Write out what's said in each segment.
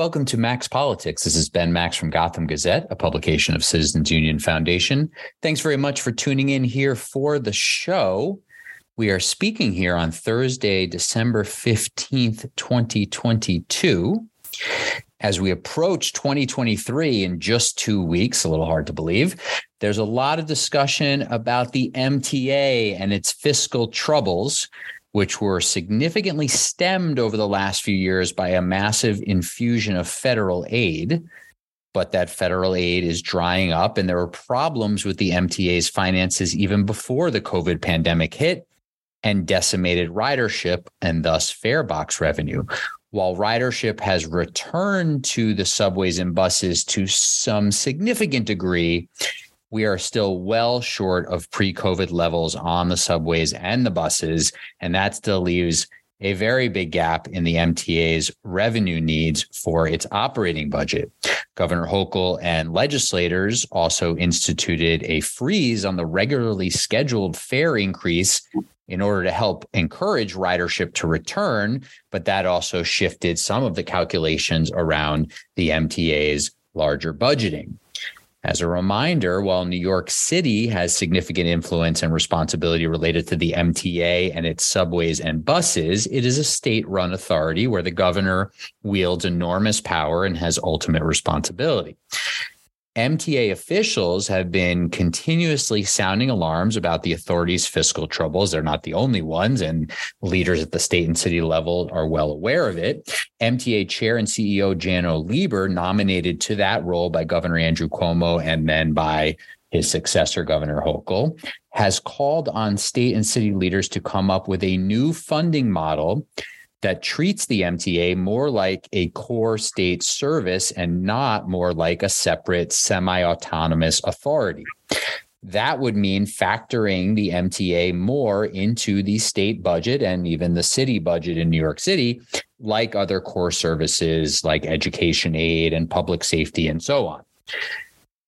Welcome to Max Politics. This is Ben Max from Gotham Gazette, a publication of Citizens Union Foundation. Thanks very much for tuning in here for the show. We are speaking here on Thursday, December 15th, 2022. As we approach 2023 in just two weeks, a little hard to believe, there's a lot of discussion about the MTA and its fiscal troubles which were significantly stemmed over the last few years by a massive infusion of federal aid. But that federal aid is drying up, and there were problems with the MTA's finances even before the COVID pandemic hit and decimated ridership and thus fare box revenue. While ridership has returned to the subways and buses to some significant degree, we are still well short of pre COVID levels on the subways and the buses. And that still leaves a very big gap in the MTA's revenue needs for its operating budget. Governor Hochul and legislators also instituted a freeze on the regularly scheduled fare increase in order to help encourage ridership to return. But that also shifted some of the calculations around the MTA's larger budgeting. As a reminder, while New York City has significant influence and responsibility related to the MTA and its subways and buses, it is a state run authority where the governor wields enormous power and has ultimate responsibility. MTA officials have been continuously sounding alarms about the authority's fiscal troubles. They're not the only ones, and leaders at the state and city level are well aware of it. MTA chair and CEO Janno Lieber, nominated to that role by Governor Andrew Cuomo and then by his successor, Governor Hochul, has called on state and city leaders to come up with a new funding model that treats the MTA more like a core state service and not more like a separate semi autonomous authority. That would mean factoring the MTA more into the state budget and even the city budget in New York City, like other core services like education aid and public safety and so on.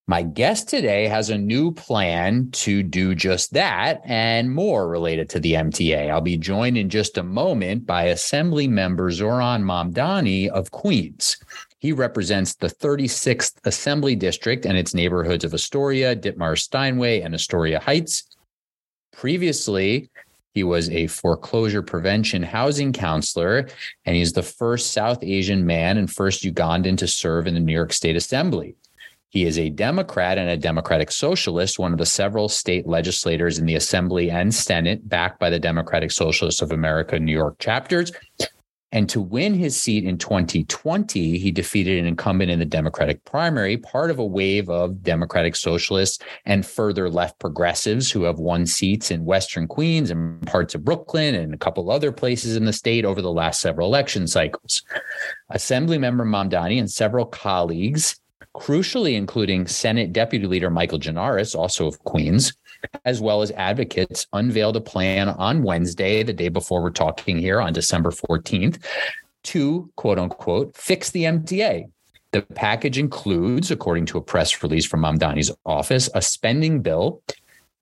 My guest today has a new plan to do just that and more related to the MTA. I'll be joined in just a moment by Assembly member Zohran Mamdani of Queens. He represents the 36th Assembly District and its neighborhoods of Astoria, Ditmars Steinway, and Astoria Heights. Previously, he was a foreclosure prevention housing counselor, and he's the first South Asian man and first Ugandan to serve in the New York State Assembly. He is a Democrat and a Democratic Socialist, one of the several state legislators in the Assembly and Senate backed by the Democratic Socialists of America New York chapters. And to win his seat in 2020, he defeated an incumbent in the Democratic primary, part of a wave of Democratic Socialists and further left progressives who have won seats in Western Queens and parts of Brooklyn and a couple other places in the state over the last several election cycles. Assemblymember Mamdani and several colleagues crucially including Senate Deputy Leader Michael Gianaris, also of Queens, as well as advocates, unveiled a plan on Wednesday, the day before we're talking here on December 14th, to quote unquote fix the MTA. The package includes, according to a press release from Mamdani's office, a spending bill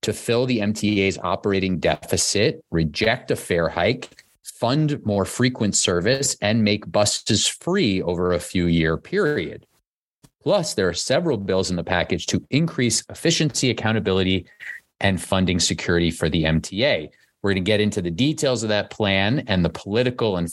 to fill the MTA's operating deficit, reject a fare hike, fund more frequent service, and make buses free over a few year period. Plus, there are several bills in the package to increase efficiency, accountability, and funding security for the MTA. We're going to get into the details of that plan and the political and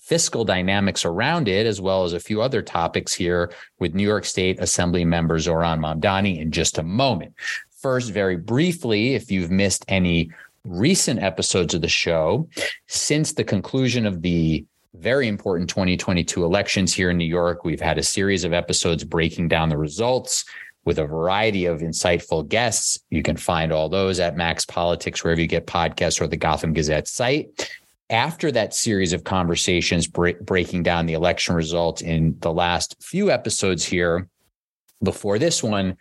fiscal dynamics around it, as well as a few other topics here with New York State Assembly member Zohran Mamdani in just a moment. First, very briefly, if you've missed any recent episodes of the show, since the conclusion of the very important 2022 elections here in New York. We've had a series of episodes breaking down the results with a variety of insightful guests. You can find all those at Max Politics, wherever you get podcasts or the Gotham Gazette site. After that series of conversations bre- breaking down the election results in the last few episodes here, before this one,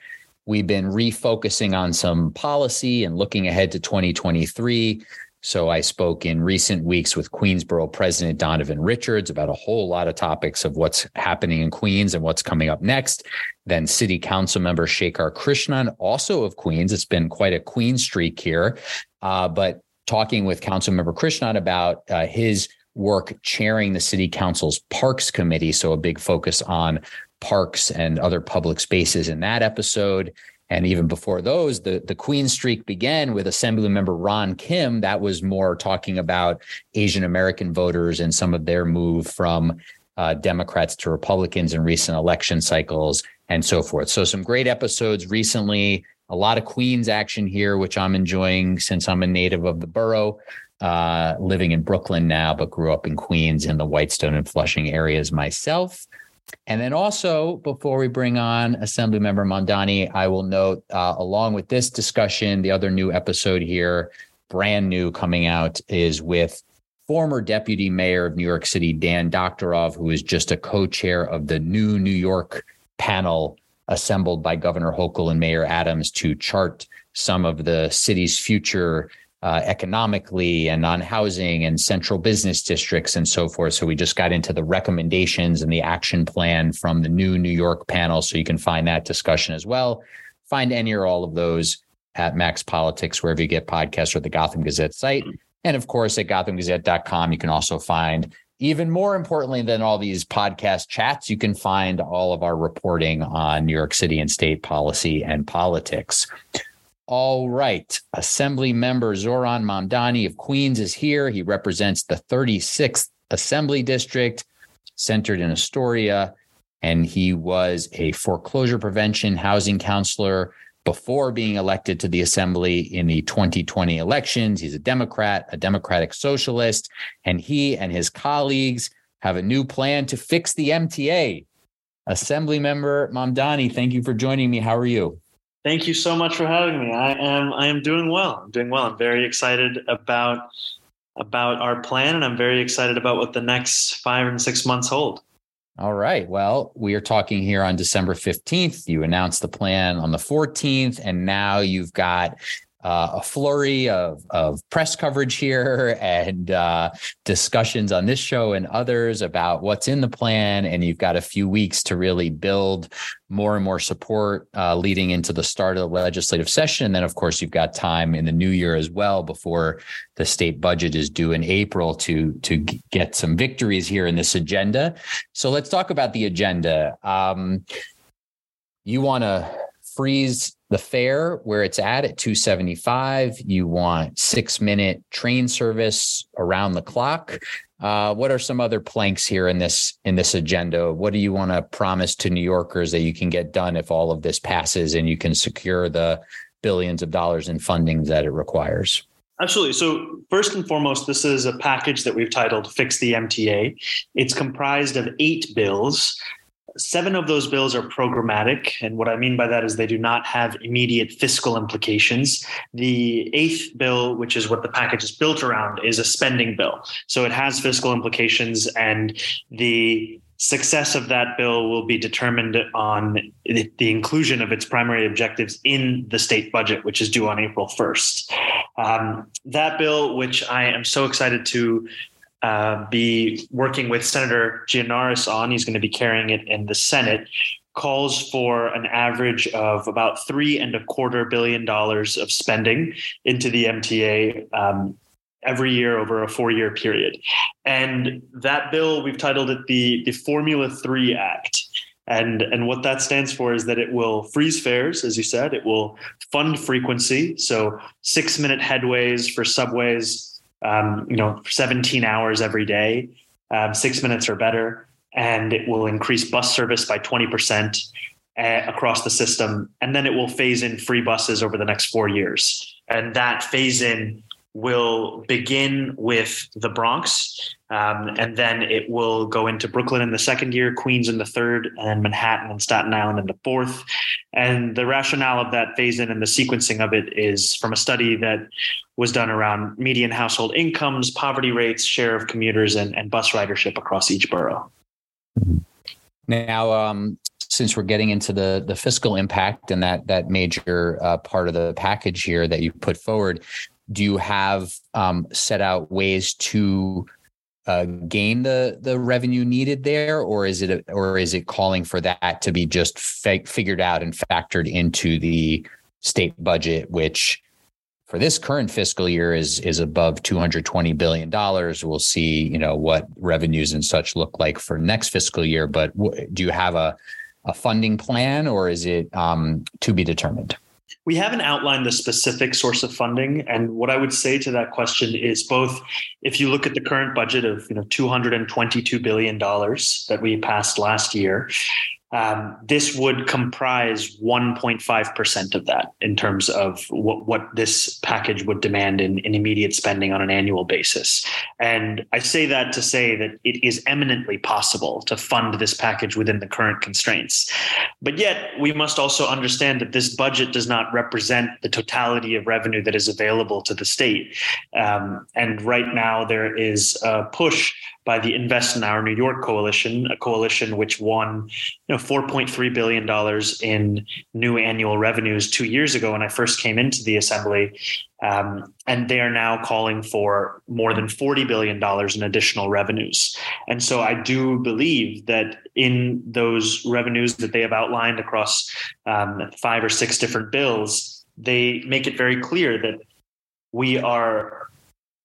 we've been refocusing on some policy and looking ahead to 2023. So I spoke in recent weeks with Queensboro President Donovan Richards about a whole lot of topics of what's happening in Queens and what's coming up next. Then City Council member Shekhar Krishnan, also of Queens. It's been quite a Queen streak here, uh, but talking with Council member Krishnan about uh, his work chairing the city council's parks committee. So a big focus on parks and other public spaces in that episode. And even before those, the, the Queen streak began with Assemblymember Ron Kim. That was more talking about Asian American voters and some of their move from uh, Democrats to Republicans in recent election cycles and so forth. So, some great episodes recently. A lot of Queens action here, which I'm enjoying since I'm a native of the borough, uh, living in Brooklyn now, but grew up in Queens in the Whitestone and Flushing areas myself. And then also, before we bring on Assemblymember Mamdani, I will note, uh, along with this discussion, the other new episode here, brand new coming out, is with former deputy mayor of New York City, Dan Doctoroff, who is just a co chair of the new New York panel assembled by Governor Hochul and Mayor Adams to chart some of the city's future uh, economically and on housing and central business districts and so forth. So we just got into the recommendations and the action plan from the new New York panel. So you can find that discussion as well. Find any or all of those at Max Politics, wherever you get podcasts or the Gotham Gazette site. And of course, at gothamgazette.com, you can also find, even more importantly than all these podcast chats, you can find all of our reporting on New York City and state policy and politics. All right. Assembly member Zohran Mamdani of Queens is here. He represents the 36th Assembly District, centered in Astoria. And he was a foreclosure prevention housing counselor before being elected to the Assembly in the 2020 elections. He's a Democrat, a Democratic socialist, and he and his colleagues have a new plan to fix the MTA. Assembly member Mamdani, thank you for joining me. How are you? Thank you so much for having me. I am I am doing well. I'm doing well. I'm very excited about about our plan and I'm very excited about what the next 5 and 6 months hold. All right. Well, we are talking here on December 15th. You announced the plan on the 14th and now you've got uh, a flurry of, of press coverage here and uh, discussions on this show and others about what's in the plan. And you've got a few weeks to really build more and more support uh, leading into the start of the legislative session. And then, of course, you've got time in the new year as well before the state budget is due in April to, to get some victories here in this agenda. So let's talk about the agenda. Um, you want to freeze the fare where it's at at 275 you want six minute train service around the clock uh, what are some other planks here in this in this agenda what do you want to promise to new yorkers that you can get done if all of this passes and you can secure the billions of dollars in funding that it requires Absolutely. So, first and foremost, this is a package that we've titled Fix the MTA. It's comprised of eight bills Seven of those bills are programmatic. And what I mean by that is they do not have immediate fiscal implications. The eighth bill, which is what the package is built around, is a spending bill. So it has fiscal implications, and the success of that bill will be determined on the inclusion of its primary objectives in the state budget, which is due on April 1st. Um, that bill, which I am so excited to uh, be working with Senator Gianaris on. He's going to be carrying it in the Senate. Calls for an average of about three and a quarter billion dollars of spending into the MTA um, every year over a four-year period. And that bill, we've titled it the the Formula Three Act. And, and what that stands for is that it will freeze fares, as you said. It will fund frequency, so six minute headways for subways, um, you know, 17 hours every day, um, six minutes or better, and it will increase bus service by 20% uh, across the system. And then it will phase in free buses over the next four years. And that phase in will begin with the Bronx, um, and then it will go into Brooklyn in the second year, Queens in the third, and Manhattan and Staten Island in the fourth. And the rationale of that phase in and the sequencing of it is from a study that was done around median household incomes, poverty rates, share of commuters, and, and bus ridership across each borough. Now, um, since we're getting into the the fiscal impact and that that major uh, part of the package here that you put forward, do you have um, set out ways to uh, gain the the revenue needed there, or is it a, or is it calling for that to be just figured out and factored into the state budget, which for this current fiscal year is is above 220 billion dollars? We'll see you know what revenues and such look like for next fiscal year but w- do you have a a funding plan or is it um, to be determined we haven't outlined the specific source of funding and what i would say to that question is both if you look at the current budget of you know 222 billion dollars that we passed last year um, this would comprise 1.5% of that in terms of what, what this package would demand in, in immediate spending on an annual basis. And I say that to say that it is eminently possible to fund this package within the current constraints. But yet, we must also understand that this budget does not represent the totality of revenue that is available to the state. Um, and right now, there is a push by the Invest in Our New York coalition, a coalition which won, you know, 4.3 billion dollars in new annual revenues two years ago when I first came into the assembly, um, and they are now calling for more than 40 billion dollars in additional revenues. And so I do believe that in those revenues that they have outlined across um, five or six different bills, they make it very clear that we are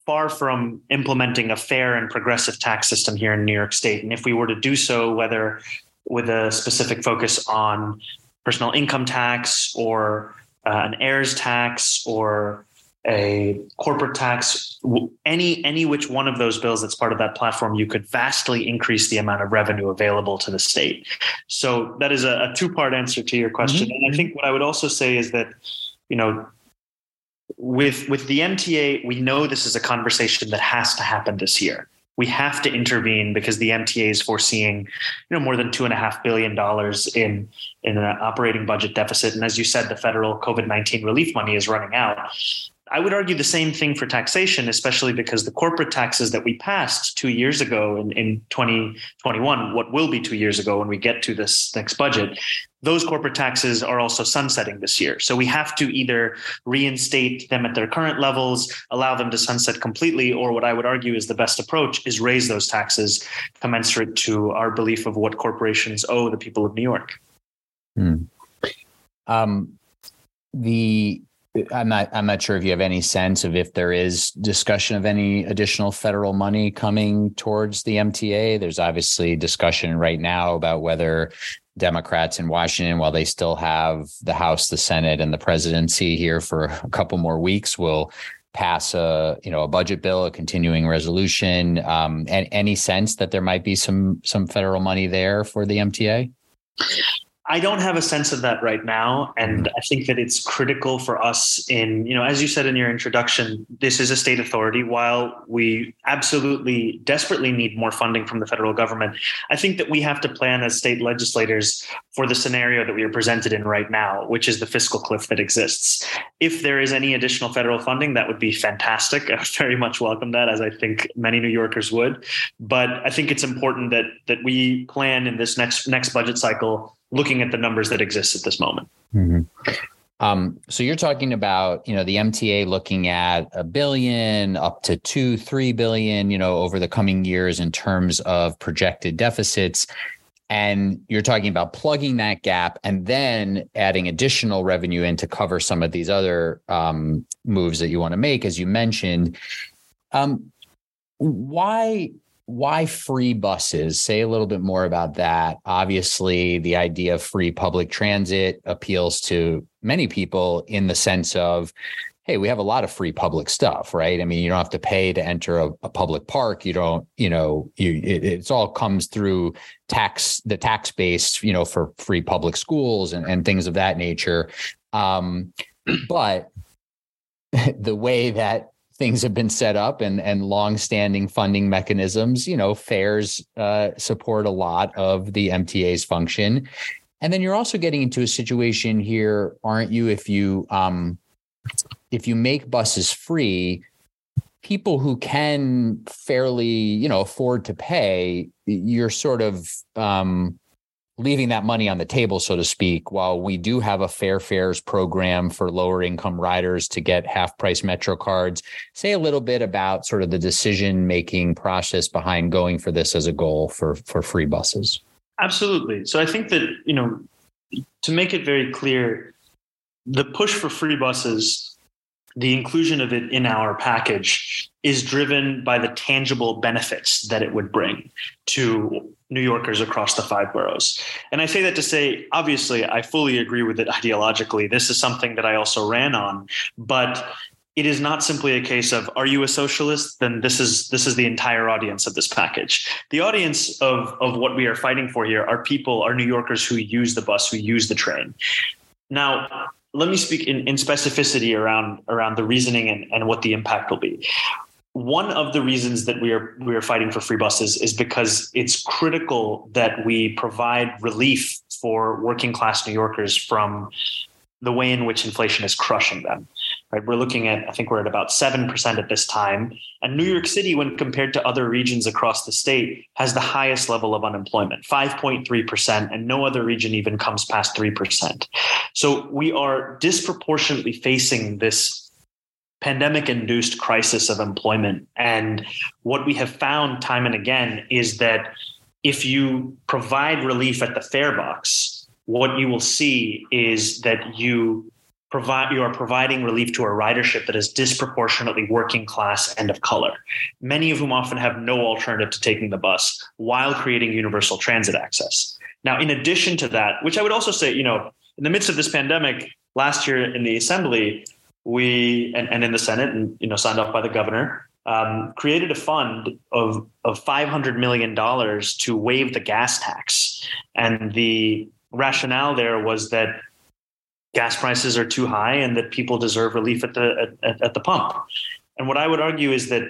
far from implementing a fair and progressive tax system here in New York State. And if we were to do so, whether with a specific focus on personal income tax or uh, an heirs tax or a corporate tax any any which one of those bills that's part of that platform you could vastly increase the amount of revenue available to the state so that is a, a two part answer to your question mm-hmm. and i think what i would also say is that you know with with the MTA, we know this is a conversation that has to happen this year. We have to intervene because the MTA is foreseeing, you know, more than two and a half billion dollars in in an operating budget deficit. And as you said, the federal COVID nineteen relief money is running out. I would argue the same thing for taxation, especially because the corporate taxes that we passed two years ago in, in 2021, what will be two years ago when we get to this next budget, those corporate taxes are also sunsetting this year. So we have to either reinstate them at their current levels, allow them to sunset completely, or what I would argue is the best approach is raise those taxes commensurate to our belief of what corporations owe the people of New York. Hmm. Um, the I'm not I'm not sure if you have any sense of if there is discussion of any additional federal money coming towards the MTA. There's obviously discussion right now about whether Democrats in Washington, while they still have the House, the Senate, and the presidency here for a couple more weeks, will pass a you know a budget bill, a continuing resolution. Um, and any sense that there might be some some federal money there for the MTA? I don't have a sense of that right now. And mm-hmm. I think that it's critical for us in, you know, as you said in your introduction, this is a state authority. While we absolutely desperately need more funding from the federal government, I think that we have to plan as state legislators for the scenario that we are presented in right now, which is the fiscal cliff that exists. If there is any additional federal funding, that would be fantastic. I would very much welcome that, as I think many New Yorkers would. But I think it's important that that we plan in this next next budget cycle looking at the numbers that exist at this moment. Mm-hmm. Um, so you're talking about, you know, the MTA looking at a billion up to two, three billion, you know, over the coming years in terms of projected deficits. And you're talking about plugging that gap and then adding additional revenue in to cover some of these other um, moves that you want to make, as you mentioned. Um, why why free buses? Say a little bit more about that. Obviously, the idea of free public transit appeals to many people in the sense of, hey, we have a lot of free public stuff, right? I mean, you don't have to pay to enter a, a public park. You don't, you know, you it, it's all comes through tax, the tax base, you know, for free public schools and, and things of that nature. Um, but the way that things have been set up and and long-standing funding mechanisms you know fares uh, support a lot of the mta's function. And then you're also getting into a situation here aren't you if you um if you make buses free people who can fairly you know afford to pay you're sort of um leaving that money on the table, so to speak, while we do have a fair fares program for lower income riders to get half price Metro cards. Say a little bit about sort of the decision making process behind going for this as a goal for, for free buses. Absolutely. So I think that, you know, to make it very clear, the push for free buses the inclusion of it in our package is driven by the tangible benefits that it would bring to New Yorkers across the five boroughs. And I say that to say, obviously, I fully agree with it ideologically. This is something that I also ran on, but it is not simply a case of are you a socialist then this is this is the entire audience of this package the audience of of what we are fighting for here are people are new yorkers who use the bus who use the train now let me speak in, in specificity around around the reasoning and, and what the impact will be. One of the reasons that we are we are fighting for free buses is because it's critical that we provide relief for working class New Yorkers from the way in which inflation is crushing them. Right? We're looking at, I think we're at about 7% at this time. And New York City, when compared to other regions across the state, has the highest level of unemployment, 5.3%, and no other region even comes past 3%. So we are disproportionately facing this pandemic induced crisis of employment. And what we have found time and again is that if you provide relief at the fare box, what you will see is that you provide you are providing relief to a ridership that is disproportionately working class and of color, many of whom often have no alternative to taking the bus while creating universal transit access. Now, in addition to that, which I would also say, you know, in the midst of this pandemic, last year in the assembly, we and, and in the Senate, and you know, signed off by the governor, um, created a fund of of five hundred million dollars to waive the gas tax, and the rationale there was that gas prices are too high and that people deserve relief at the at, at the pump. And what I would argue is that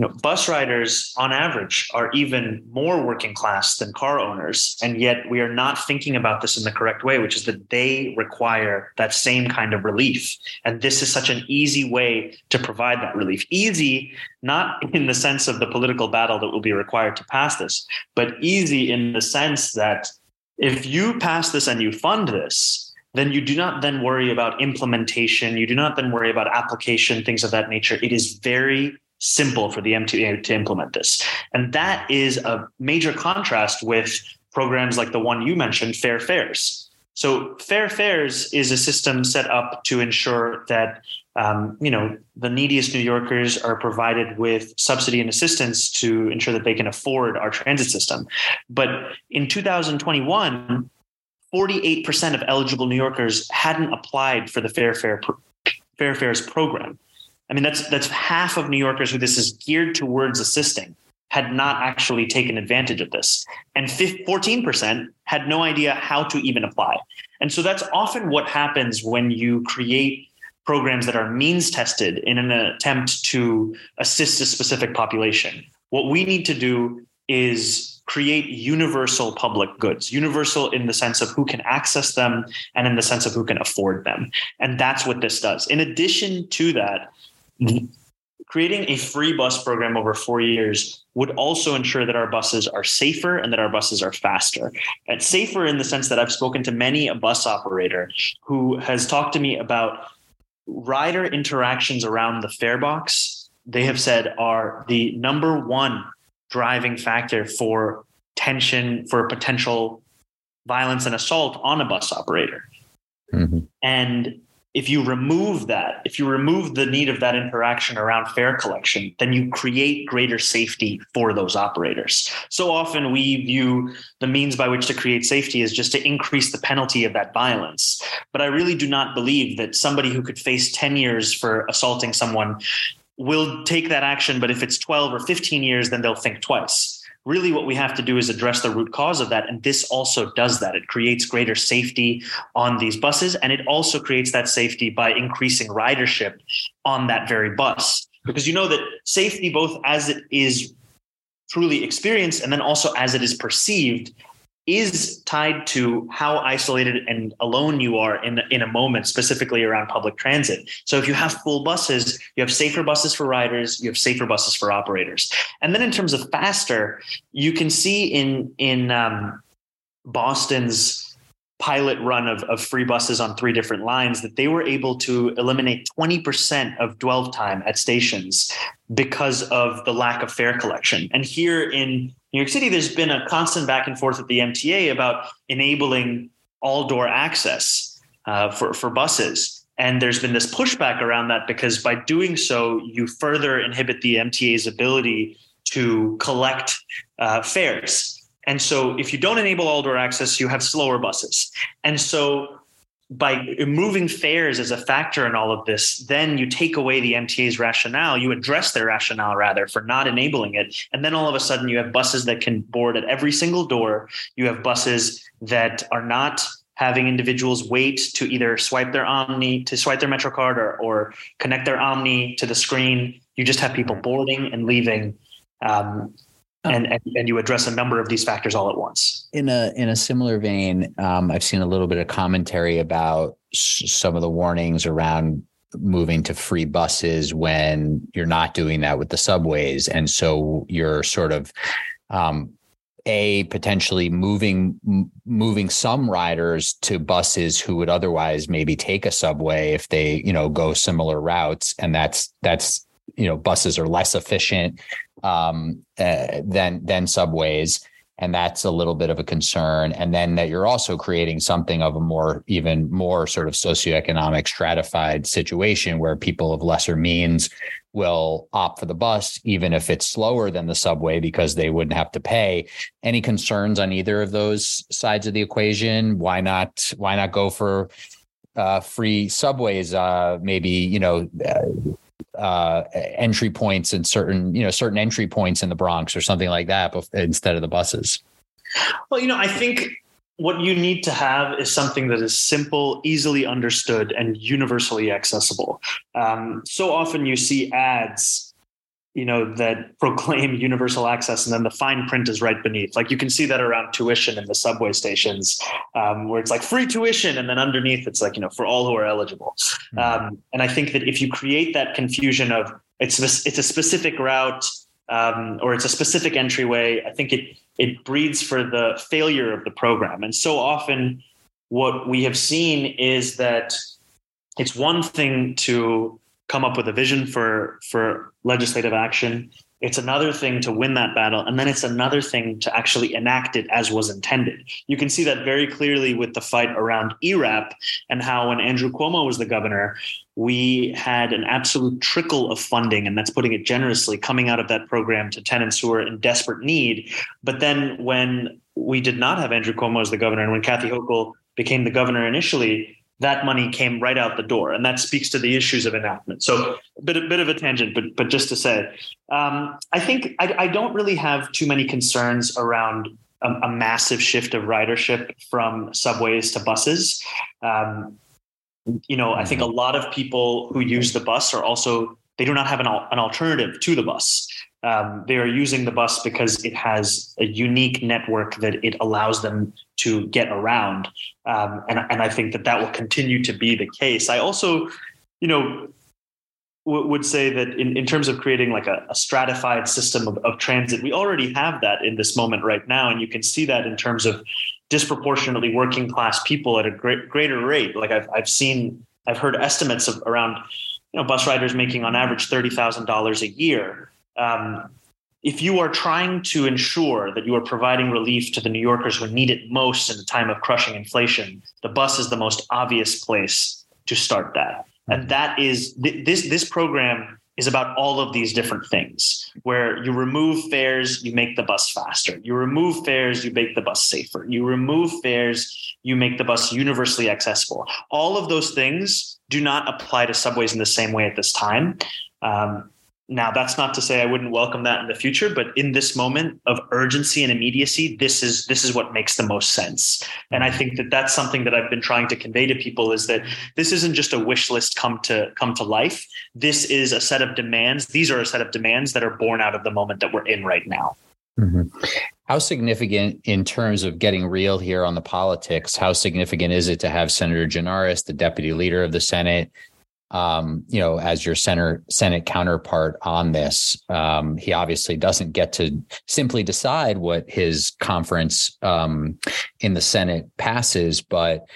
you know, bus riders on average are even more working class than car owners. And yet we are not thinking about this in the correct way, which is that they require that same kind of relief. And this is such an easy way to provide that relief. Easy, not in the sense of the political battle that will be required to pass this, but easy in the sense that if you pass this and you fund this, then you do not then worry about implementation. You do not then worry about application, things of that nature. It is very simple for the MTA to implement this. And that is a major contrast with programs like the one you mentioned, Fair Fares. So Fair Fares is a system set up to ensure that um, you know the neediest New Yorkers are provided with subsidy and assistance to ensure that they can afford our transit system. But in 2021, 48% of eligible New Yorkers hadn't applied for the Fair Fare Fair Fares program. I mean, that's that's half of New Yorkers who this is geared towards assisting had not actually taken advantage of this, and 14% had no idea how to even apply. And so that's often what happens when you create programs that are means tested in an attempt to assist a specific population. What we need to do is create universal public goods, universal in the sense of who can access them and in the sense of who can afford them. And that's what this does. In addition to that, creating a free bus program over four years would also ensure that our buses are safer and that our buses are faster. And safer in the sense that I've spoken to many a bus operator who has talked to me about rider interactions around the fare box. They have said are the number one driving factor for tension, for potential violence and assault on a bus operator. Mm-hmm. And if you remove that, if you remove the need of that interaction around fare collection, then you create greater safety for those operators. So often we view the means by which to create safety is just to increase the penalty of that violence. But I really do not believe that somebody who could face 10 years for assaulting someone will take that action, but if it's 12 or 15 years, then they'll think twice. Really, what we have to do is address the root cause of that. And this also does that. It creates greater safety on these buses, and it also creates that safety by increasing ridership on that very bus. Because you know that safety, both as it is truly experienced and then also as it is perceived, is tied to how isolated and alone you are in, in a moment, specifically around public transit. So if you have full buses, you have safer buses for riders, you have safer buses for operators. And then in terms of faster, you can see in in um, Boston's pilot run of, of free buses on three different lines that they were able to eliminate 20% of dwell time at stations because of the lack of fare collection. And here in New York City, there's been a constant back and forth at the MTA about enabling all door access uh, for, for buses. And there's been this pushback around that because by doing so, you further inhibit the MTA's ability to collect uh, fares. And so, if you don't enable all door access, you have slower buses. And so, by removing fares as a factor in all of this, then you take away the MTA's rationale. You address their rationale rather for not enabling it. And then all of a sudden, you have buses that can board at every single door. You have buses that are not having individuals wait to either swipe their OMNY, to swipe their MetroCard or, or connect their OMNY to the screen. You just have people boarding and leaving. Um, and, and, and you address a number of these factors all at once. In a in a similar vein, um, I've seen a little bit of commentary about s- some of the warnings around moving to free buses when you're not doing that with the subways, and so you're sort of um, a potentially moving m- moving some riders to buses who would otherwise maybe take a subway if they you know go similar routes, and that's that's you know buses are less efficient um, uh, than than subways, and that's a little bit of a concern. And then that you're also creating something of a more even more sort of socioeconomic stratified situation where people of lesser means will opt for the bus even if it's slower than the subway because they wouldn't have to pay any concerns on either of those sides of the equation why not why not go for uh, free subways uh, maybe you know uh, uh, entry points and certain you know certain entry points in the Bronx or something like that instead of the buses. Well, you know, I think what you need to have is something that is simple, easily understood, and universally accessible. Um, so often you see ads you know that proclaim universal access and then the fine print is right beneath. Like you can see that around tuition in the subway stations um, where it's like free tuition and then underneath it's like you know for all who are eligible. Mm-hmm. um, and i think that if you create that confusion of it's it's a specific route um, or it's a specific entryway i think it it breeds for the failure of the program. And so often what we have seen is that it's one thing to come up with a vision for for legislative action. It's another thing to win that battle and then it's another thing to actually enact it as was intended. You can see that very clearly with the fight around erap and how when andrew cuomo was the governor we had an absolute trickle of funding and that's putting it generously coming out of that program to tenants who are in desperate need. But then when we did not have andrew cuomo as the governor and when kathy hochul became the governor initially that money came right out the door, and that speaks to the issues of enactment. So, a bit, a bit of a tangent, but but just to say, um, I think I, I, don't really have too many concerns around a, a, massive shift of ridership from subways to buses. Um, you know, I think a lot of people who use the bus are also they do not have an, an alternative to the bus. Um, they are using the bus because it has a unique network that it allows them to get around. Um, and, and I think that that will continue to be the case. I also, you know, w- would say that in, in terms of creating like a, a stratified system of, of transit, we already have that in this moment right now. And you can see that in terms of disproportionately working class people at a great, greater rate. Like I've, I've seen, I've heard estimates of around, you know, bus riders making on average $30,000 a year. Um, if you are trying to ensure that you are providing relief to the New Yorkers who need it most in a time of crushing inflation, the bus is the most obvious place to start that. And mm-hmm. that is this this program is about all of these different things where you remove fares, you make the bus faster. You remove fares, you make the bus safer. You remove fares, you make the bus universally accessible. All of those things do not apply to subways in the same way at this time. Um, now, that's not to say I wouldn't welcome that in the future, but in this moment of urgency and immediacy, this is this is what makes the most sense. And I think that that's something that I've been trying to convey to people is that this isn't just a wish list come to come to life. This is a set of demands. These are a set of demands that are born out of the moment that we're in right now. Mm-hmm. How significant in terms of getting real here on the politics? How significant is it to have Senator Gianaris, the deputy leader of the Senate, um, you know, as your center Senate counterpart on this. Um, he obviously doesn't get to simply decide what his conference um, in the Senate passes, but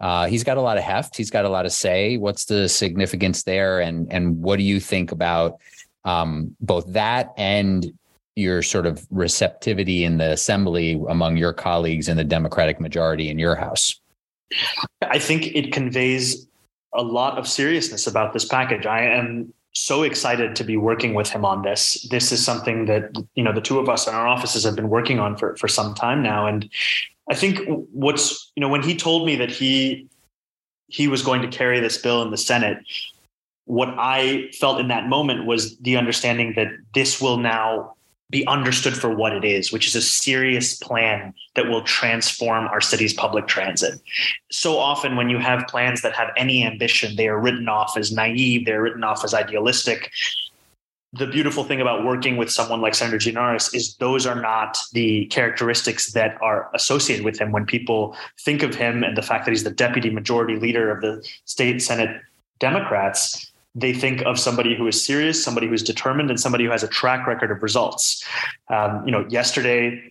uh, he's got a lot of heft. He's got a lot of say. What's the significance there, and and what do you think about um, both that and your sort of receptivity in the assembly among your colleagues in the Democratic majority in your house? I think it conveys a lot of seriousness about this package. I am so excited to be working with him on this. This is something that you know the two of us in our offices have been working on for for some time now, and I think what's you know when he told me that he he was going to carry this bill in the Senate, what I felt in that moment was the understanding that this will now be understood for what it is, which is a serious plan that will transform our city's public transit. So often, when you have plans that have any ambition, they are written off as naive, they're written off as idealistic. The beautiful thing about working with someone like Senator Gianaris is those are not the characteristics that are associated with him. When people think of him and the fact that he's the deputy majority leader of the state Senate Democrats, they think of somebody who is serious, somebody who's determined, and somebody who has a track record of results. Um, you know, yesterday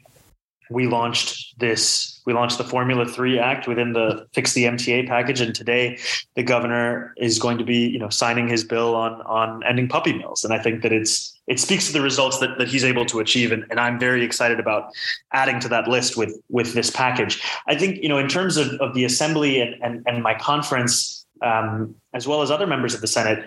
we launched this. We launched the Formula Three Act within the Fix the MTA package, and today the governor is going to be, you know, signing his bill on on ending puppy mills. And I think that it's it speaks to the results that, that he's able to achieve, and, and I'm very excited about adding to that list with with this package. I think, you know, in terms of, of the assembly and, and and my conference um, as well as other members of the Senate,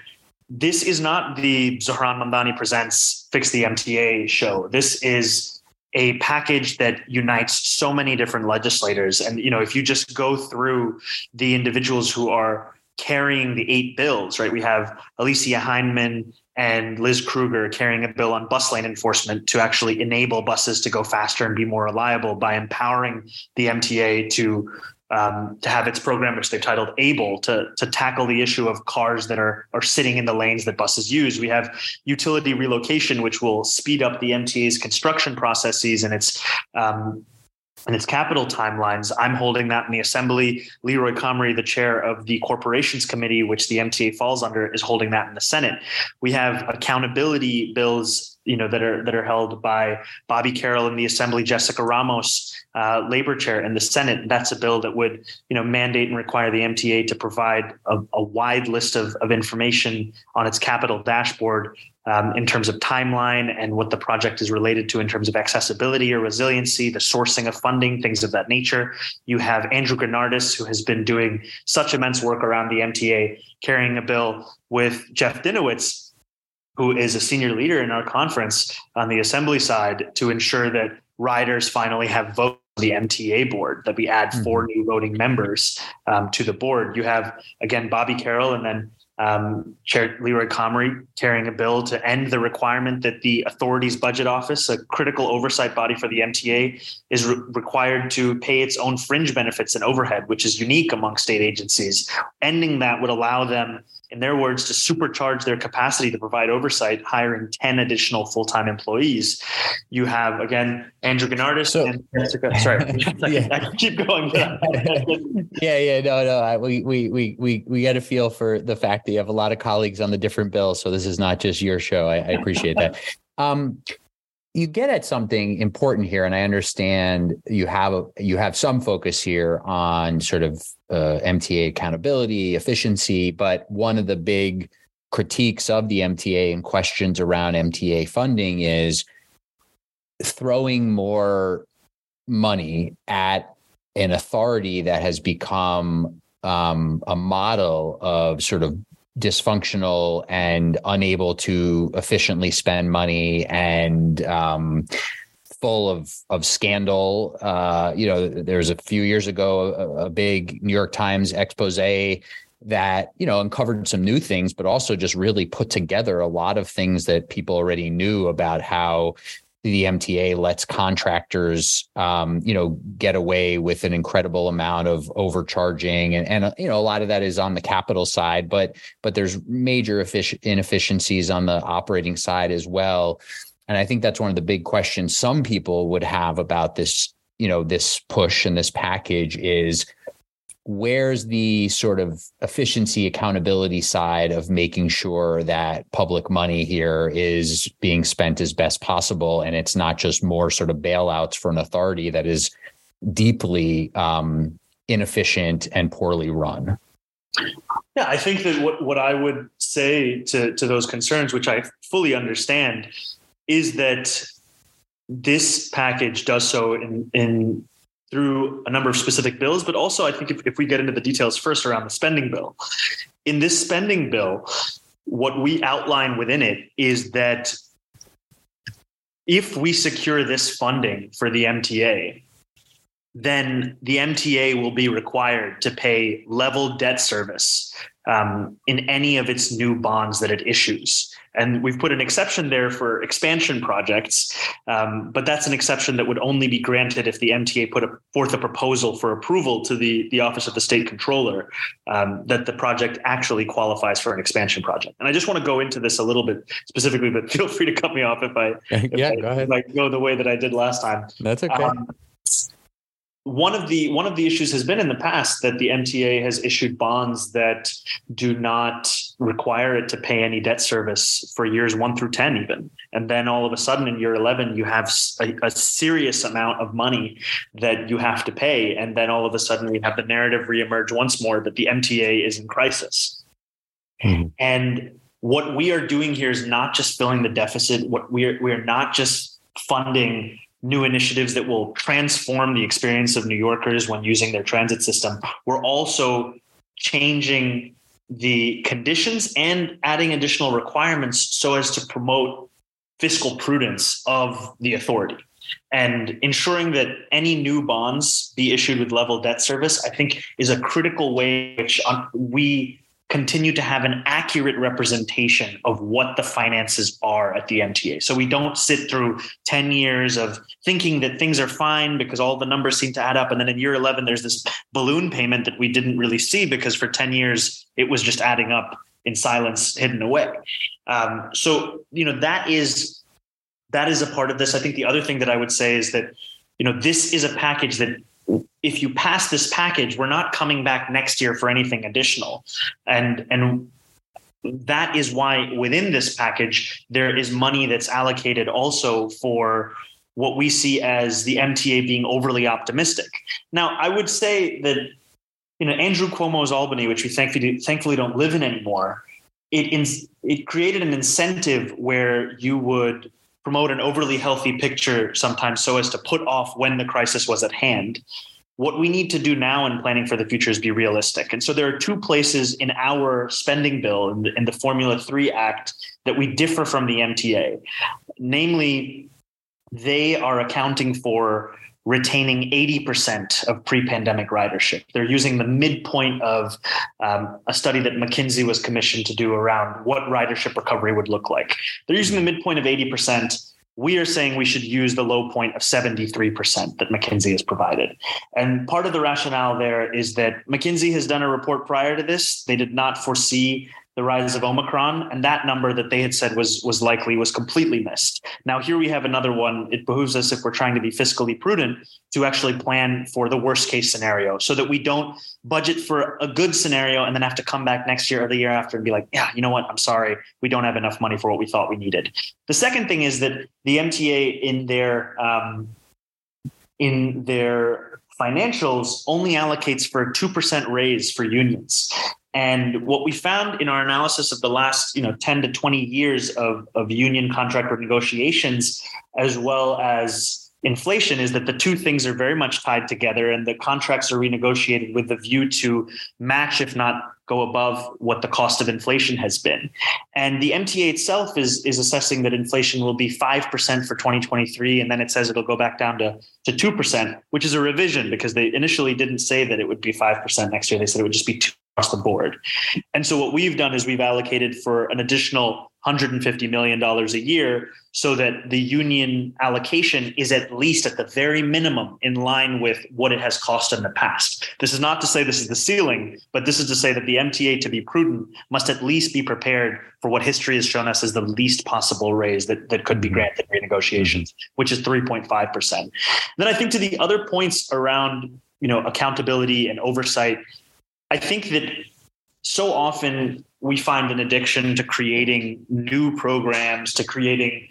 this is not the Zohran Mamdani Presents Fix the MTA show. This is a package that unites so many different legislators. And, you know, if you just go through the individuals who are carrying the eight bills, right? We have Alicia Hyndman and Liz Krueger carrying a bill on bus lane enforcement to actually enable buses to go faster and be more reliable by empowering the MTA to um, to have its program, which they've titled ABLE, to, to tackle the issue of cars that are, are sitting in the lanes that buses use. We have utility relocation, which will speed up the MTA's construction processes and its um, and its capital timelines. I'm holding that in the assembly. Leroy Comrie, the chair of the corporations committee, which the MTA falls under, is holding that in the Senate. We have accountability bills, you know, that are that are held by Bobby Carroll in the assembly, Jessica Ramos uh, labor chair in the Senate. That's a bill that would, you know, mandate and require the MTA to provide a, a wide list of, of information on its capital dashboard um, in terms of timeline and what the project is related to in terms of accessibility or resiliency, the sourcing of funding, things of that nature. You have Andrew Gounardes, who has been doing such immense work around the MTA, carrying a bill with Jeff Dinowitz, who is a senior leader in our conference on the assembly side, to ensure that riders finally have votes the MTA board that we add mm-hmm. four new voting members um, to the board. You have again Bobby Carroll and then um, Chair Leroy Comrie carrying a bill to end the requirement that the authority's budget office, a critical oversight body for the MTA, is re- required to pay its own fringe benefits and overhead, which is unique among state agencies. Ending that would allow them in their words, to supercharge their capacity to provide oversight, hiring 10 additional full time employees. You have, again, Andrew Gounardes so, and Jessica. Sorry, yeah. I can keep going. yeah, yeah, no, no. I, we, we, we, we, we get a feel for the fact that you have a lot of colleagues on the different bills. So this is not just your show. I, I appreciate that. Um, you get at something important here and i understand you have a, you have some focus here on sort of uh, mta accountability efficiency but one of the big critiques of the mta and questions around mta funding is throwing more money at an authority that has become um, a model of sort of dysfunctional and unable to efficiently spend money and um, full of of scandal. Uh, you know, there was a few years ago a, a big New York Times expose that you know uncovered some new things but also just really put together a lot of things that people already knew about how the MTA lets contractors, um, you know, get away with an incredible amount of overcharging, and and you know a lot of that is on the capital side, but but there's major inefficiencies on the operating side as well, and I think that's one of the big questions some people would have about this, you know, this push and this package is where's the sort of efficiency accountability side of making sure that public money here is being spent as best possible and it's not just more sort of bailouts for an authority that is deeply um, inefficient and poorly run? Yeah i think that what, what i would say to, to those concerns which i fully understand is that this package does so in, in through a number of specific bills, but also I think if, if we get into the details first around the spending bill, in this spending bill, what we outline within it is that if we secure this funding for the MTA, then the MTA will be required to pay level debt service um, in any of its new bonds that it issues. And we've put an exception there for expansion projects, um, but that's an exception that would only be granted if the MTA put a, forth a proposal for approval to the, the Office of the State Comptroller um, that the project actually qualifies for an expansion project. And I just want to go into this a little bit specifically, but feel free to cut me off if I, if yeah, I, go ahead. If I go the way that I did last time. That's okay. One of the one of the issues has been in the past that the MTA has issued bonds that do not require it to pay any debt service for years one through ten, even, and then all of a sudden in year eleven you have a, a serious amount of money that you have to pay, and then all of a sudden we have the narrative reemerge once more that the MTA is in crisis, mm-hmm. and what we are doing here is not just filling the deficit. What we are we are not just funding new initiatives that will transform the experience of New Yorkers when using their transit system. We're also changing the conditions and adding additional requirements so as to promote fiscal prudence of the authority and ensuring that any new bonds be issued with level debt service i think is a critical way which uh, we continue to have an accurate representation of what the finances are at the MTA. So we don't sit through 10 years of thinking that things are fine because all the numbers seem to add up. And then in year 11, there's this balloon payment that we didn't really see because for 10 years, it was just adding up in silence, hidden away. Um, so, you know, that is that is a part of this. I think the other thing that I would say is that, you know, this is a package that if you pass this package, we're not coming back next year for anything additional. And and that is why within this package there is money that's allocated also for what we see as the MTA being overly optimistic. Now, I would say that you know Andrew Cuomo's Albany, which we thankfully thankfully don't live in anymore, it in, it created an incentive where you would promote an overly healthy picture sometimes so as to put off when the crisis was at hand. What we need to do now in planning for the future is be realistic. And so there are two places in our spending bill in the, in the Formula 3 Act that we differ from the MTA. Namely, they are accounting for retaining 80% of pre-pandemic ridership. They're using the midpoint of um, a study that McKinsey was commissioned to do around what ridership recovery would look like. They're using the midpoint of 80%. We are saying we should use the low point of 73% that McKinsey has provided. And part of the rationale there is that McKinsey has done a report prior to this. They did not foresee the rise of Omicron, and that number that they had said was was likely was completely missed. Now here we have another one. It behooves us if we're trying to be fiscally prudent to actually plan for the worst case scenario, so that we don't budget for a good scenario and then have to come back next year or the year after and be like, yeah, you know what? I'm sorry, we don't have enough money for what we thought we needed. The second thing is that the MTA in their um, in their financials only allocates for a 2% raise for unions. And what we found in our analysis of the last, you know, 10 to 20 years of, of union contract negotiations, as well as inflation, is that the two things are very much tied together and the contracts are renegotiated with the view to match, if not go above what the cost of inflation has been. And the MTA itself is, is assessing that inflation will be 5% for 2023. And then it says it'll go back down to, to 2%, which is a revision because they initially didn't say that it would be 5% next year. They said it would just be 2 across the board. And so what we've done is we've allocated for an additional $150 million a year so that the union allocation is at least at the very minimum in line with what it has cost in the past. This is not to say this is the ceiling, but this is to say that the MTA, to be prudent, must at least be prepared for what history has shown us as the least possible raise that, that could be mm-hmm. granted renegotiations, which is 3.5%. Then I think to the other points around you know accountability and oversight I think that so often we find an addiction to creating new programs, to creating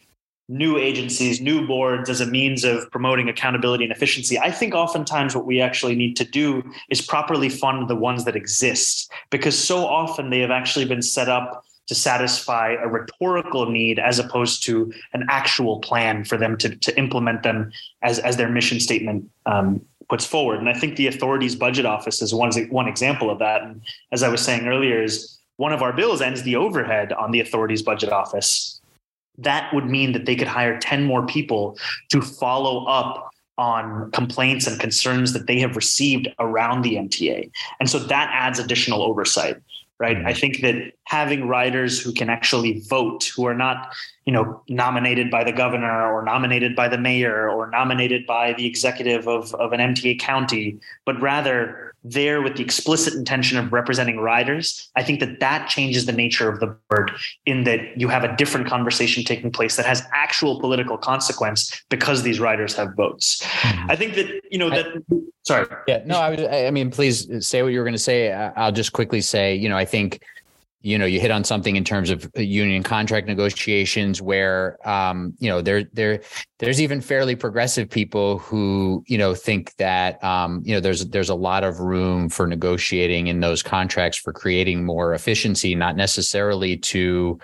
new agencies, new boards as a means of promoting accountability and efficiency. I think oftentimes what we actually need to do is properly fund the ones that exist because so often they have actually been set up to satisfy a rhetorical need as opposed to an actual plan for them to, to implement them as, as their mission statement um, puts forward. And I think the authority's budget office is one, one example of that. And as I was saying earlier, is one of our bills ends the overhead on the authority's budget office. That would mean that they could hire 10 more people to follow up on complaints and concerns that they have received around the MTA. And so that adds additional oversight right? Mm-hmm. I think that having riders who can actually vote, who are not, you know, nominated by the governor or nominated by the mayor or nominated by the executive of, of an MTA county, but rather there with the explicit intention of representing riders, I think that that changes the nature of the board in that you have a different conversation taking place that has actual political consequence because these riders have votes. Mm-hmm. I think that, you know, that, I, sorry. Yeah, no, I, was, I mean, please say what you were going to say. I'll just quickly say, you know, I think you know you hit on something in terms of union contract negotiations where um, you know there there there's even fairly progressive people who you know think that um, you know there's there's a lot of room for negotiating in those contracts for creating more efficiency not necessarily to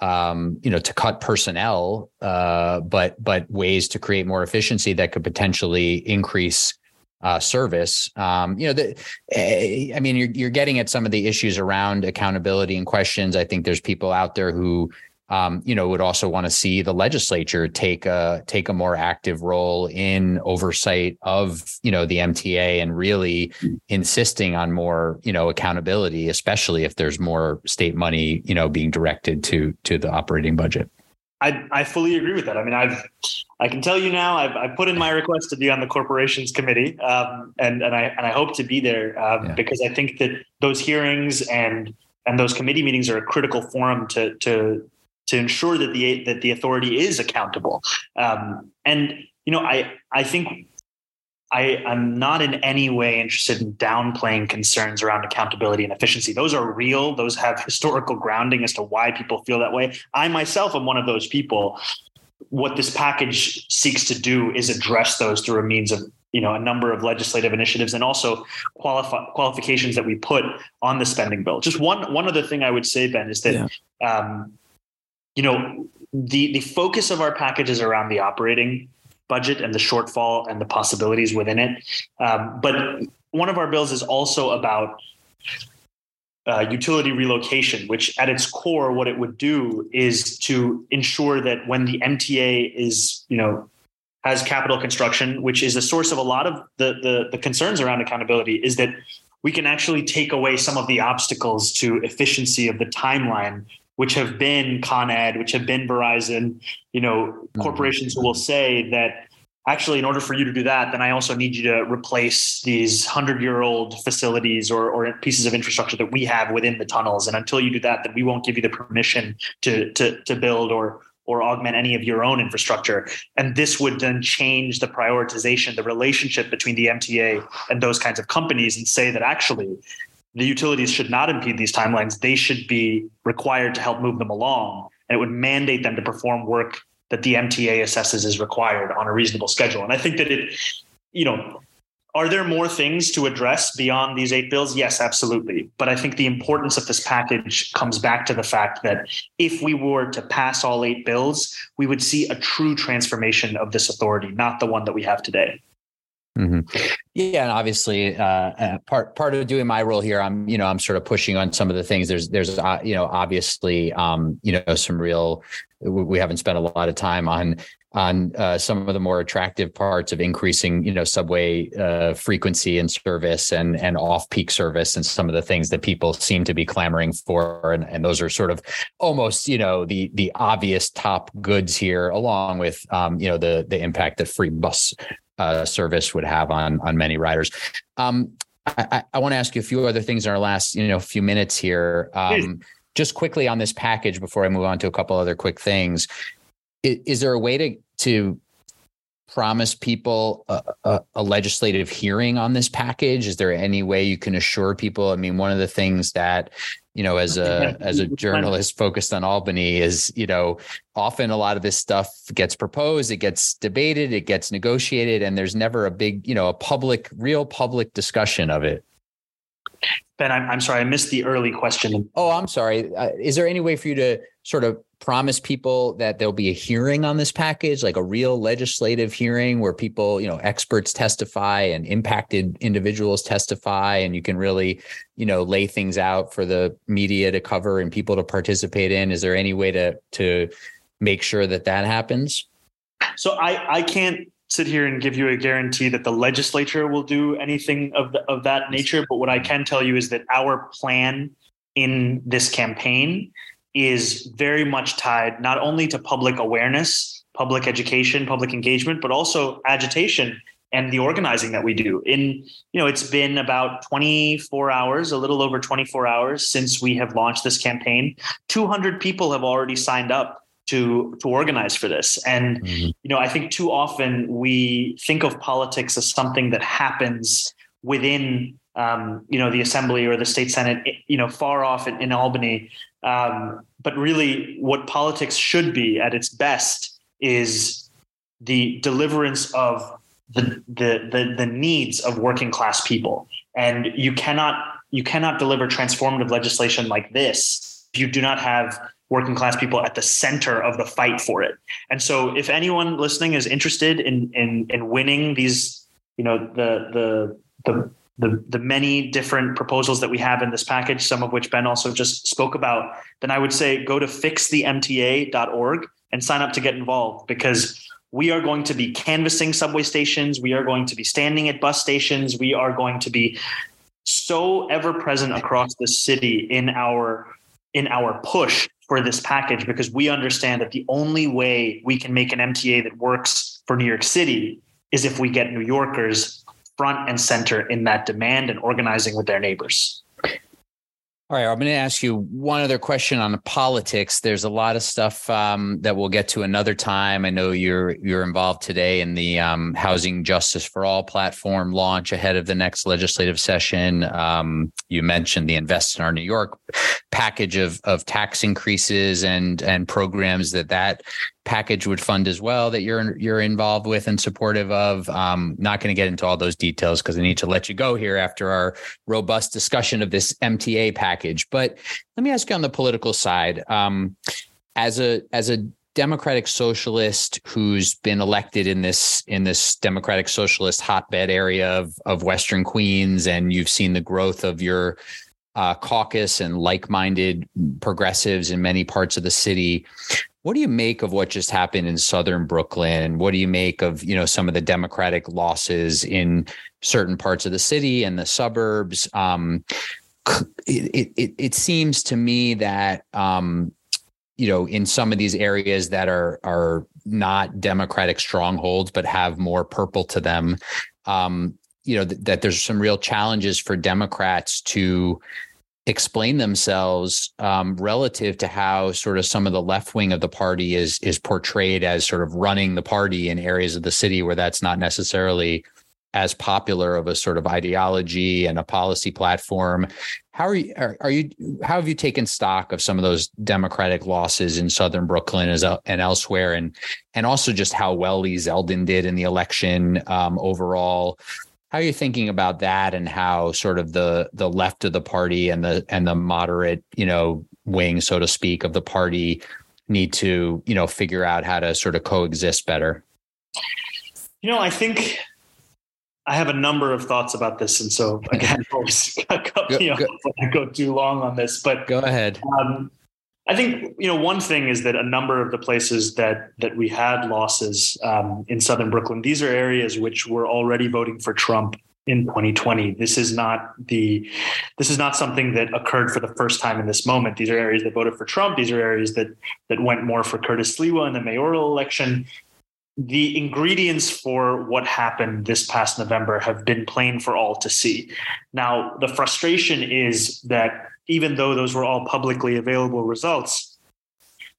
um, you know, to cut personnel, uh, but but ways to create more efficiency that could potentially increase uh, service. Um, you know, the, eh, I mean, you're you're getting at some of the issues around accountability and questions. I think there's people out there who, um, you know, would also want to see the legislature take a take a more active role in oversight of you know the MTA and really insisting on more you know accountability, especially if there's more state money you know being directed to to the operating budget. I, I fully agree with that. I mean, I've I can tell you now, I've, I've put in my request to be on the corporations committee, um, and and I and I hope to be there um, yeah. because I think that those hearings and and those committee meetings are a critical forum to to to ensure that the that the authority is accountable. Um, and you know, I I think I, am not in any way interested in downplaying concerns around accountability and efficiency. Those are real. Those have historical grounding as to why people feel that way. I myself am one of those people. What this package seeks to do is address those through a means of you know a number of legislative initiatives and also qualifications that we put on the spending bill. Just one one other thing I would say, Ben, is that yeah. um, you know the the focus of our package is around the operating budget and the shortfall and the possibilities within it. Um, but one of our bills is also about uh, utility relocation, which at its core, what it would do is to ensure that when the MTA is, you know, has capital construction, which is a source of a lot of the, the, the concerns around accountability, is that we can actually take away some of the obstacles to efficiency of the timeline which have been Con Ed, which have been Verizon, you know, mm-hmm. corporations who will say that actually, in order for you to do that, then I also need you to replace these hundred year old facilities or, or pieces of infrastructure that we have within the tunnels. And until you do that, then we won't give you the permission to, to, to build or, or augment any of your own infrastructure. And this would then change the prioritization, the relationship between the MTA and those kinds of companies and say that actually the utilities should not impede these timelines. They should be required to help move them along. And it would mandate them to perform work that the MTA assesses is required on a reasonable schedule. And I think that it, you know, are there more things to address beyond these eight bills? Yes, absolutely. But I think the importance of this package comes back to the fact that if we were to pass all eight bills, we would see a true transformation of this authority, not the one that we have today. Mm-hmm. Yeah, and obviously, uh, uh, part part of doing my role here, I'm you know I'm sort of pushing on some of the things. There's there's uh, you know obviously um, you know some real we haven't spent a lot of time on on uh, some of the more attractive parts of increasing you know subway uh, frequency and service and and off peak service and some of the things that people seem to be clamoring for and, and those are sort of almost you know the the obvious top goods here along with um, you know the the impact that free bus uh, service would have on on many riders. Um, I, I want to ask you a few other things in our last you know few minutes here. Um, just quickly on this package before I move on to a couple other quick things. Is, is there a way to to promise people a, a, a, legislative hearing on this package? Is there any way you can assure people? I mean, one of the things that you know, as a as a journalist focused on Albany, is you know, often a lot of this stuff gets proposed, it gets debated, it gets negotiated, and there's never a big, you know, a public, real public discussion of it. Ben, I'm, I'm sorry, I missed the early question. Oh, I'm sorry. Uh, is there any way for you to sort of promise people that there'll be a hearing on this package, like a real legislative hearing where people, you know, experts testify and impacted individuals testify, and you can really, you know, lay things out for the media to cover and people to participate in? Is there any way to to make sure that that happens? So I I can't sit here and give you a guarantee that the legislature will do anything of the, of that nature, but what I can tell you is that our plan in this campaign is very much tied not only to public awareness, public education, public engagement, but also agitation and the organizing that we do. In you know, it's been about 24 hours, a little over 24 hours since we have launched this campaign. 200 people have already signed up to to organize for this and mm-hmm. you know i think too often we think of politics as something that happens within um, you know the assembly or the state senate you know far off in, in albany um, but really what politics should be at its best is the deliverance of the, the the the needs of working class people and you cannot you cannot deliver transformative legislation like this if you do not have working class people at the center of the fight for it. And so if anyone listening is interested in in in winning these, you know, the the the the, the many different proposals that we have in this package, some of which Ben also just spoke about, then I would say go to fixthemta.org and sign up to get involved because we are going to be canvassing subway stations. We are going to be standing at bus stations. We are going to be so ever present across the city in our in our push for this package because we understand that the only way we can make an MTA that works for New York City is if we get New Yorkers front and center in that demand and organizing with their neighbors. All right, I'm going to ask you one other question on the politics. There's a lot of stuff um, that we'll get to another time. I know you're you're involved today in the um, Housing Justice for All platform launch ahead of the next legislative session. Um, you mentioned the Invest in Our New York package of of tax increases and and programs that that package would fund as well that you're you're involved with and supportive of. Um, not going to get into all those details because I need to let you go here after our robust discussion of this MTA package. But let me ask you on the political side, um, as a as a democratic socialist who's been elected in this in this democratic socialist hotbed area of of Western Queens, and you've seen the growth of your uh, caucus and like-minded progressives in many parts of the city. What do you make of what just happened in southern Brooklyn? And what do you make of you know some of the Democratic losses in certain parts of the city and the suburbs? Um, it, it it seems to me that um, you know in some of these areas that are are not Democratic strongholds but have more purple to them, um, you know th- that there's some real challenges for Democrats to explain themselves um, relative to how sort of some of the left wing of the party is is portrayed as sort of running the party in areas of the city where that's not necessarily as popular of a sort of ideology and a policy platform. How are you? Are, are, you? How have you taken stock of some of those Democratic losses in Southern Brooklyn as, and elsewhere, and and also just how well Lee Zeldin did in the election um, overall? How are you thinking about that, and how sort of the the left of the party and the and the moderate, you know, wing, so to speak, of the party need to, you know, figure out how to sort of coexist better? You know, I think I have a number of thoughts about this, and so again, always cut me off when I go too long on this. But go ahead. Um, I think you know one thing is that a number of the places that that we had losses um, in southern Brooklyn, these are areas which were already voting for Trump in 2020. This is not the this is not something that occurred for the first time in this moment. These are areas that voted for Trump. These are areas that that went more for Curtis Sliwa in the mayoral election. The ingredients for what happened this past November have been plain for all to see. Now, the frustration is that even though those were all publicly available results,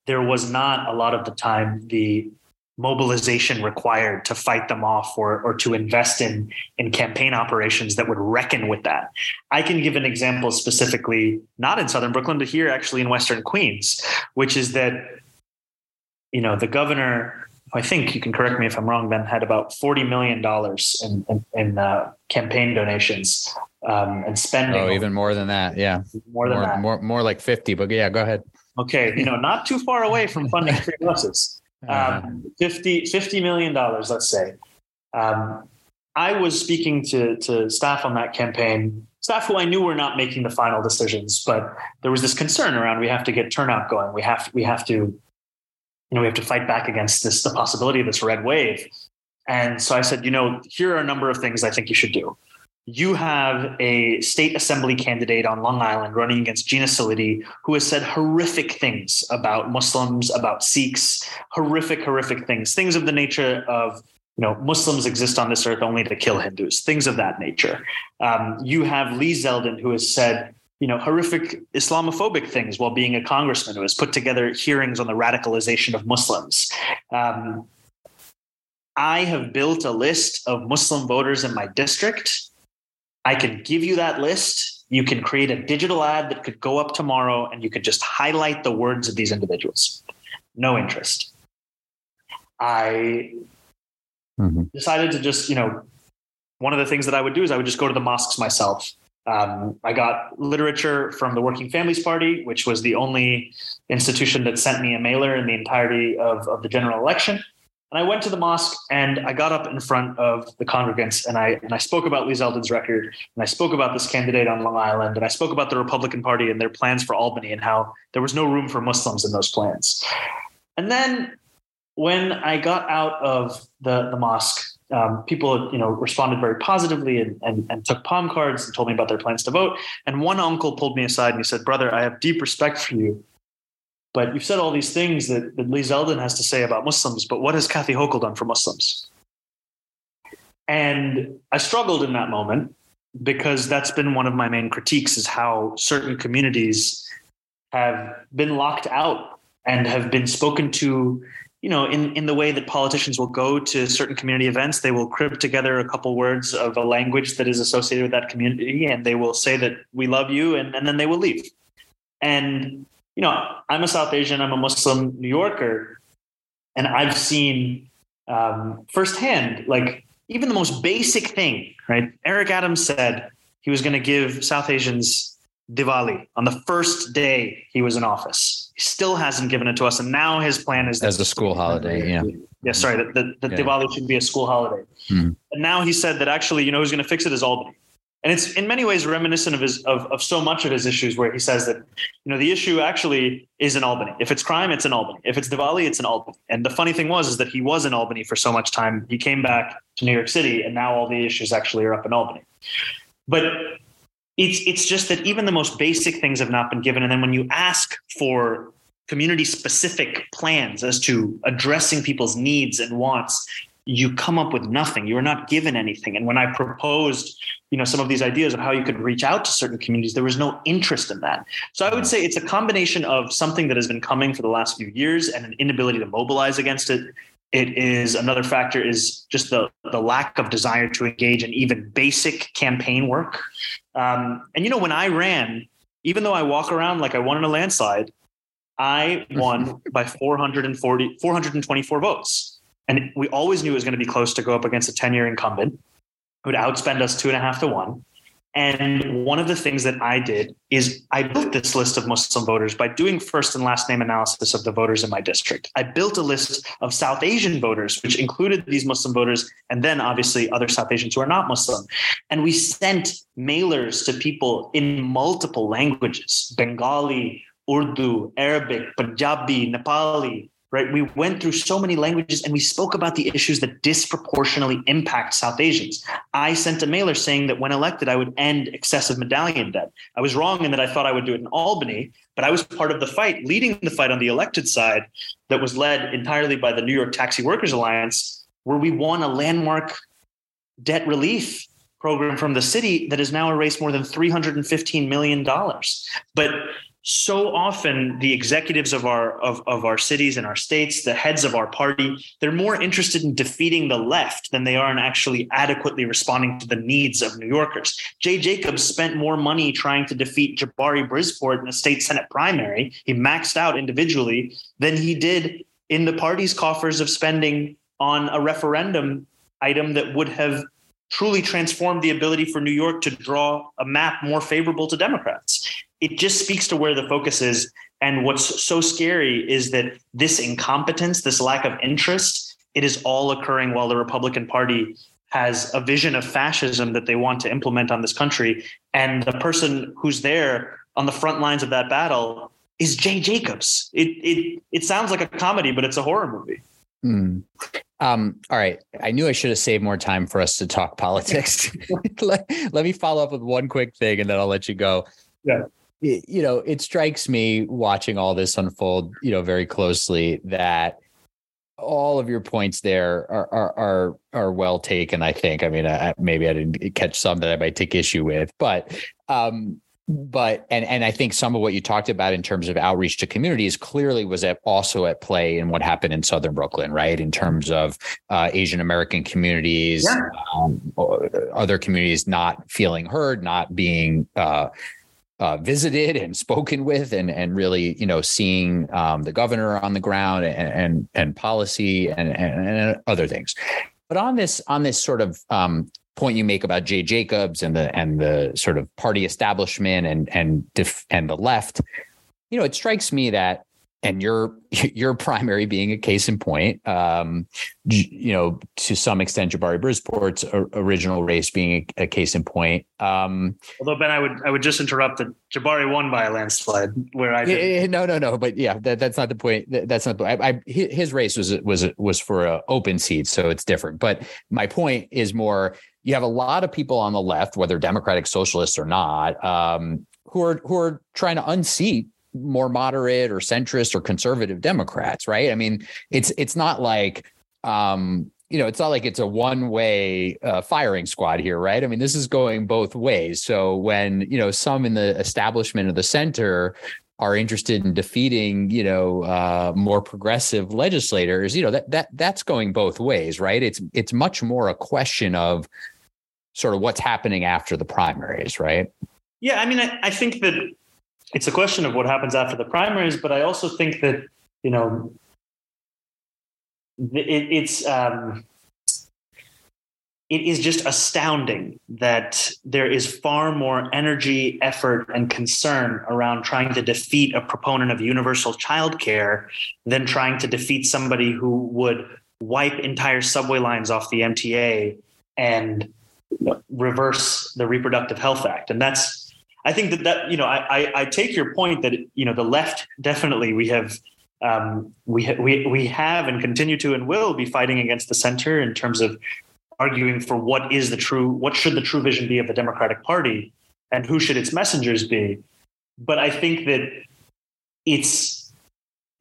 there was not a lot of the time the mobilization required to fight them off or, or to invest in, in campaign operations that would reckon with that. I can give an example specifically, not in Southern Brooklyn, but here actually in Western Queens, which is that, you know, the governor, I think you can correct me if I'm wrong, Ben, had about $40 million in, in, in uh, campaign donations um, and spending. Oh, even more than that. Yeah. More than more, that. More, more like 50, but yeah, go ahead. Okay, you know, not too far away from funding free buses. Uh-huh. Um, 50, $50 million, let's say. Um, I was speaking to, to staff on that campaign, staff who I knew were not making the final decisions, but there was this concern around we have to get turnout going. We have we have to, you know, we have to fight back against this the possibility of this red wave. And so I said, you know, here are a number of things I think you should do you have a state assembly candidate on Long Island running against Gina Sillitti, who has said horrific things about Muslims, about Sikhs, horrific, horrific things, things of the nature of you know Muslims exist on this earth only to kill Hindus, things of that nature. Um, you have Lee Zeldin, who has said you know horrific Islamophobic things while being a congressman, who has put together hearings on the radicalization of Muslims. Um, I have built a list of Muslim voters in my district I can give you that list. You can create a digital ad that could go up tomorrow and you could just highlight the words of these individuals. No interest. I mm-hmm. decided to just, you know, one of the things that I would do is I would just go to the mosques myself. Um, I got literature from the Working Families Party, which was the only institution that sent me a mailer in the entirety of, of the general election. And I went to the mosque and I got up in front of the congregants and I and I spoke about Lee Zeldin's record and I spoke about this candidate on Long Island and I spoke about the Republican Party and their plans for Albany and how there was no room for Muslims in those plans. And then when I got out of the, the mosque, um, people you know responded very positively and, and, and took palm cards and told me about their plans to vote. And one uncle pulled me aside and he said, "Brother, I have deep respect for you." But you've said all these things that, that Lee Zeldin has to say about Muslims, but what has Kathy Hochul done for Muslims? And I struggled in that moment because that's been one of my main critiques is how certain communities have been locked out and have been spoken to you know in, in the way that politicians will go to certain community events they will crib together a couple words of a language that is associated with that community and they will say that we love you and, and then they will leave and you know, I'm a South Asian, I'm a Muslim New Yorker, and I've seen um, firsthand, like even the most basic thing, right? Eric Adams said he was going to give South Asians Diwali on the first day he was in office. He still hasn't given it to us, and now his plan is as a school holiday. Yeah, yeah. Sorry, that the, the yeah. Diwali should be a school holiday. Hmm. And now he said that actually, you know, who's going to fix it is Albany and it's in many ways reminiscent of his of, of so much of his issues where he says that you know the issue actually is in albany if it's crime it's in albany if it's diwali it's in albany and the funny thing was is that he was in albany for so much time he came back to new york city and now all the issues actually are up in albany but it's it's just that even the most basic things have not been given. And then when you ask for community specific plans as to addressing people's needs and wants you come up with nothing. You are not given anything. And when i proposed you know some of these ideas of how you could reach out to certain communities there was no interest in that. So i would say it's a combination of something that has been coming for the last few years and an inability to mobilize against it. It is another factor is just the the lack of desire to engage in even basic campaign work um, and you know when i ran even though i walk around like i won in a landslide i won by 440 424 votes and we always knew it was going to be close to go up against a 10 year incumbent who would outspend us two and a half to one. And one of the things that I did is I built this list of Muslim voters by doing first and last name analysis of the voters in my district. I built a list of South Asian voters, which included these Muslim voters, and then obviously other South Asians who are not Muslim. And we sent mailers to people in multiple languages Bengali, Urdu, Arabic, Punjabi, Nepali, right? We went through so many languages and we spoke about the issues that disproportionately impact South Asians. I sent a mailer saying that when elected, I would end excessive medallion debt. I was wrong in that I thought I would do it in Albany, but I was part of the fight, leading the fight on the elected side that was led entirely by the New York Taxi Workers Alliance, where we won a landmark debt relief program from the city that has now erased more than $315 million. But so often the executives of our of, of our cities and our states the heads of our party they're more interested in defeating the left than they are in actually adequately responding to the needs of new yorkers. Jay jacobs spent more money trying to defeat jabari brisport in the state senate primary. He maxed out individually than he did in the party's coffers of spending on a referendum item that would have truly transformed the ability for New York to draw a map more favorable to Democrats it just speaks to where the focus is And what's so scary is that this incompetence, this lack of interest, it is all occurring while the Republican Party has a vision of fascism that they want to implement on this country. And the person who's there on the front lines of that battle is Jay Jacobs. It it it sounds like a comedy, but it's a horror movie. Mm. Um, all right. I knew I should have saved more time for us to talk politics. let, let me follow up with one quick thing and then I'll let you go. Yeah. You know, it strikes me watching all this unfold, you know, very closely that all of your points there are are are, are well taken. I think. I mean, I, maybe I didn't catch some that I might take issue with, but um, but and and I think some of what you talked about in terms of outreach to communities clearly was at, also at play in what happened in Southern Brooklyn, right? In terms of uh, Asian American communities, yeah. um, other communities not feeling heard, not being uh, uh, visited and spoken with, and and really you know seeing um, the governor on the ground and and, and policy and, and, and other things. But on this on this sort of um, point you make about Jay Jacobs and the and the sort of party establishment and and def, and the left, you know, it strikes me that and your your primary being a case in point, um, you know, to some extent, Jabari Brisport's original race being a, a case in point. Um, Although Ben, I would I would just interrupt that Jabari won by a landslide. Where I did. no no no, but yeah, that, that's not the point. That's not the. I, I, his race was was was for an open seat, so it's different. But my point is more. You have a lot of people on the left, whether Democratic Socialists or not, um, who are who are trying to unseat more moderate or centrist or conservative Democrats, right? I mean, it's it's not like um, you know, it's not like it's a one way uh, firing squad here, right? I mean, this is going both ways. So when you know some in the establishment of the center are interested in defeating, you know, uh, more progressive legislators, you know, that that that's going both ways, right? It's it's much more a question of sort of what's happening after the primaries, right? Yeah, I mean, I, I think that it's a question of what happens after the primaries, but I also think that you know it, it's um, it is just astounding that there is far more energy, effort, and concern around trying to defeat a proponent of universal childcare than trying to defeat somebody who would wipe entire subway lines off the MTA and reverse the Reproductive Health Act, and that's I think that that you know I, I, I take your point that you know the left definitely we have um, we ha- we we have and continue to and will be fighting against the center in terms of arguing for what is the true what should the true vision be of the Democratic Party and who should its messengers be. But I think that it's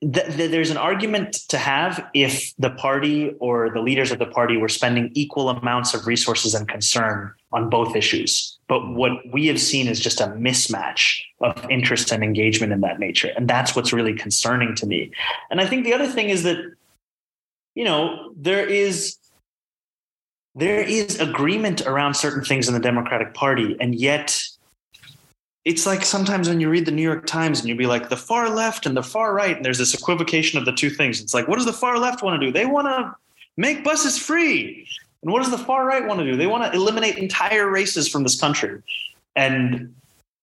th- th- there's an argument to have if the party or the leaders of the party were spending equal amounts of resources and concern on both issues. But what we have seen is just a mismatch of interest and engagement in that nature. And that's what's really concerning to me. And I think the other thing is that, you know, there is there is agreement around certain things in the Democratic Party, and yet it's like sometimes when you read the New York Times and you'll be like the far left and the far right, and there's this equivocation of the two things. It's like, what does the far left want to do? They want to make buses free. And what does the far right want to do? They want to eliminate entire races from this country. And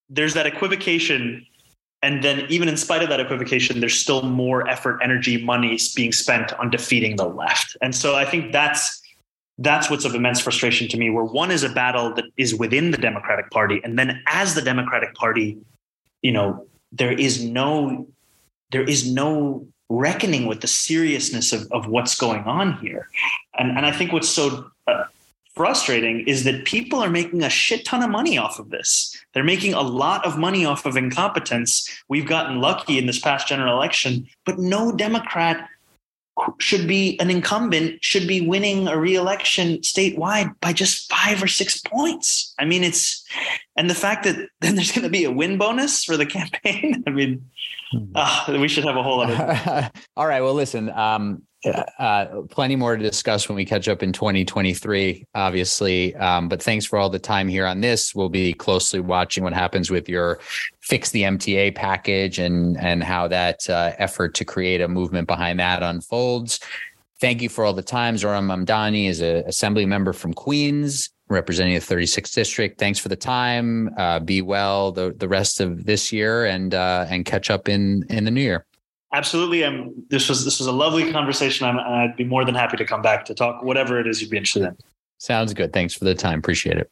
there's that equivocation. And then, even in spite of that equivocation, there's still more effort, energy, money being spent on defeating the left. And so I think that's that's what's of immense frustration to me where one is a battle that is within the democratic party and then as the democratic party you know there is no there is no reckoning with the seriousness of, of what's going on here. And and i think what's so uh, frustrating is that people are making a shit ton of money off of this. They're making a lot of money off of incompetence. We've gotten lucky in this past general election but no democrat should be an incumbent should be winning a reelection statewide by just five or six points. I mean, it's and the fact that then there's going to be a win bonus for the campaign. I mean, uh, we should have a whole other. All right. Well, listen. Um, uh, plenty more to discuss when we catch up in 2023, obviously. Um, but thanks for all the time here on this. We'll be closely watching what happens with your fix the MTA package and and how that uh, effort to create a movement behind that unfolds. Thank you for all the times. Zohran Mamdani is an assembly member from Queens representing the 36th district. Thanks for the time. Uh, be well the, the rest of this year and uh, and catch up in in the new year. Absolutely. Um, this was this was a lovely conversation. I'm, I'd be more than happy to come back to talk whatever it is you'd be interested in. Sounds good. Thanks for the time. Appreciate it.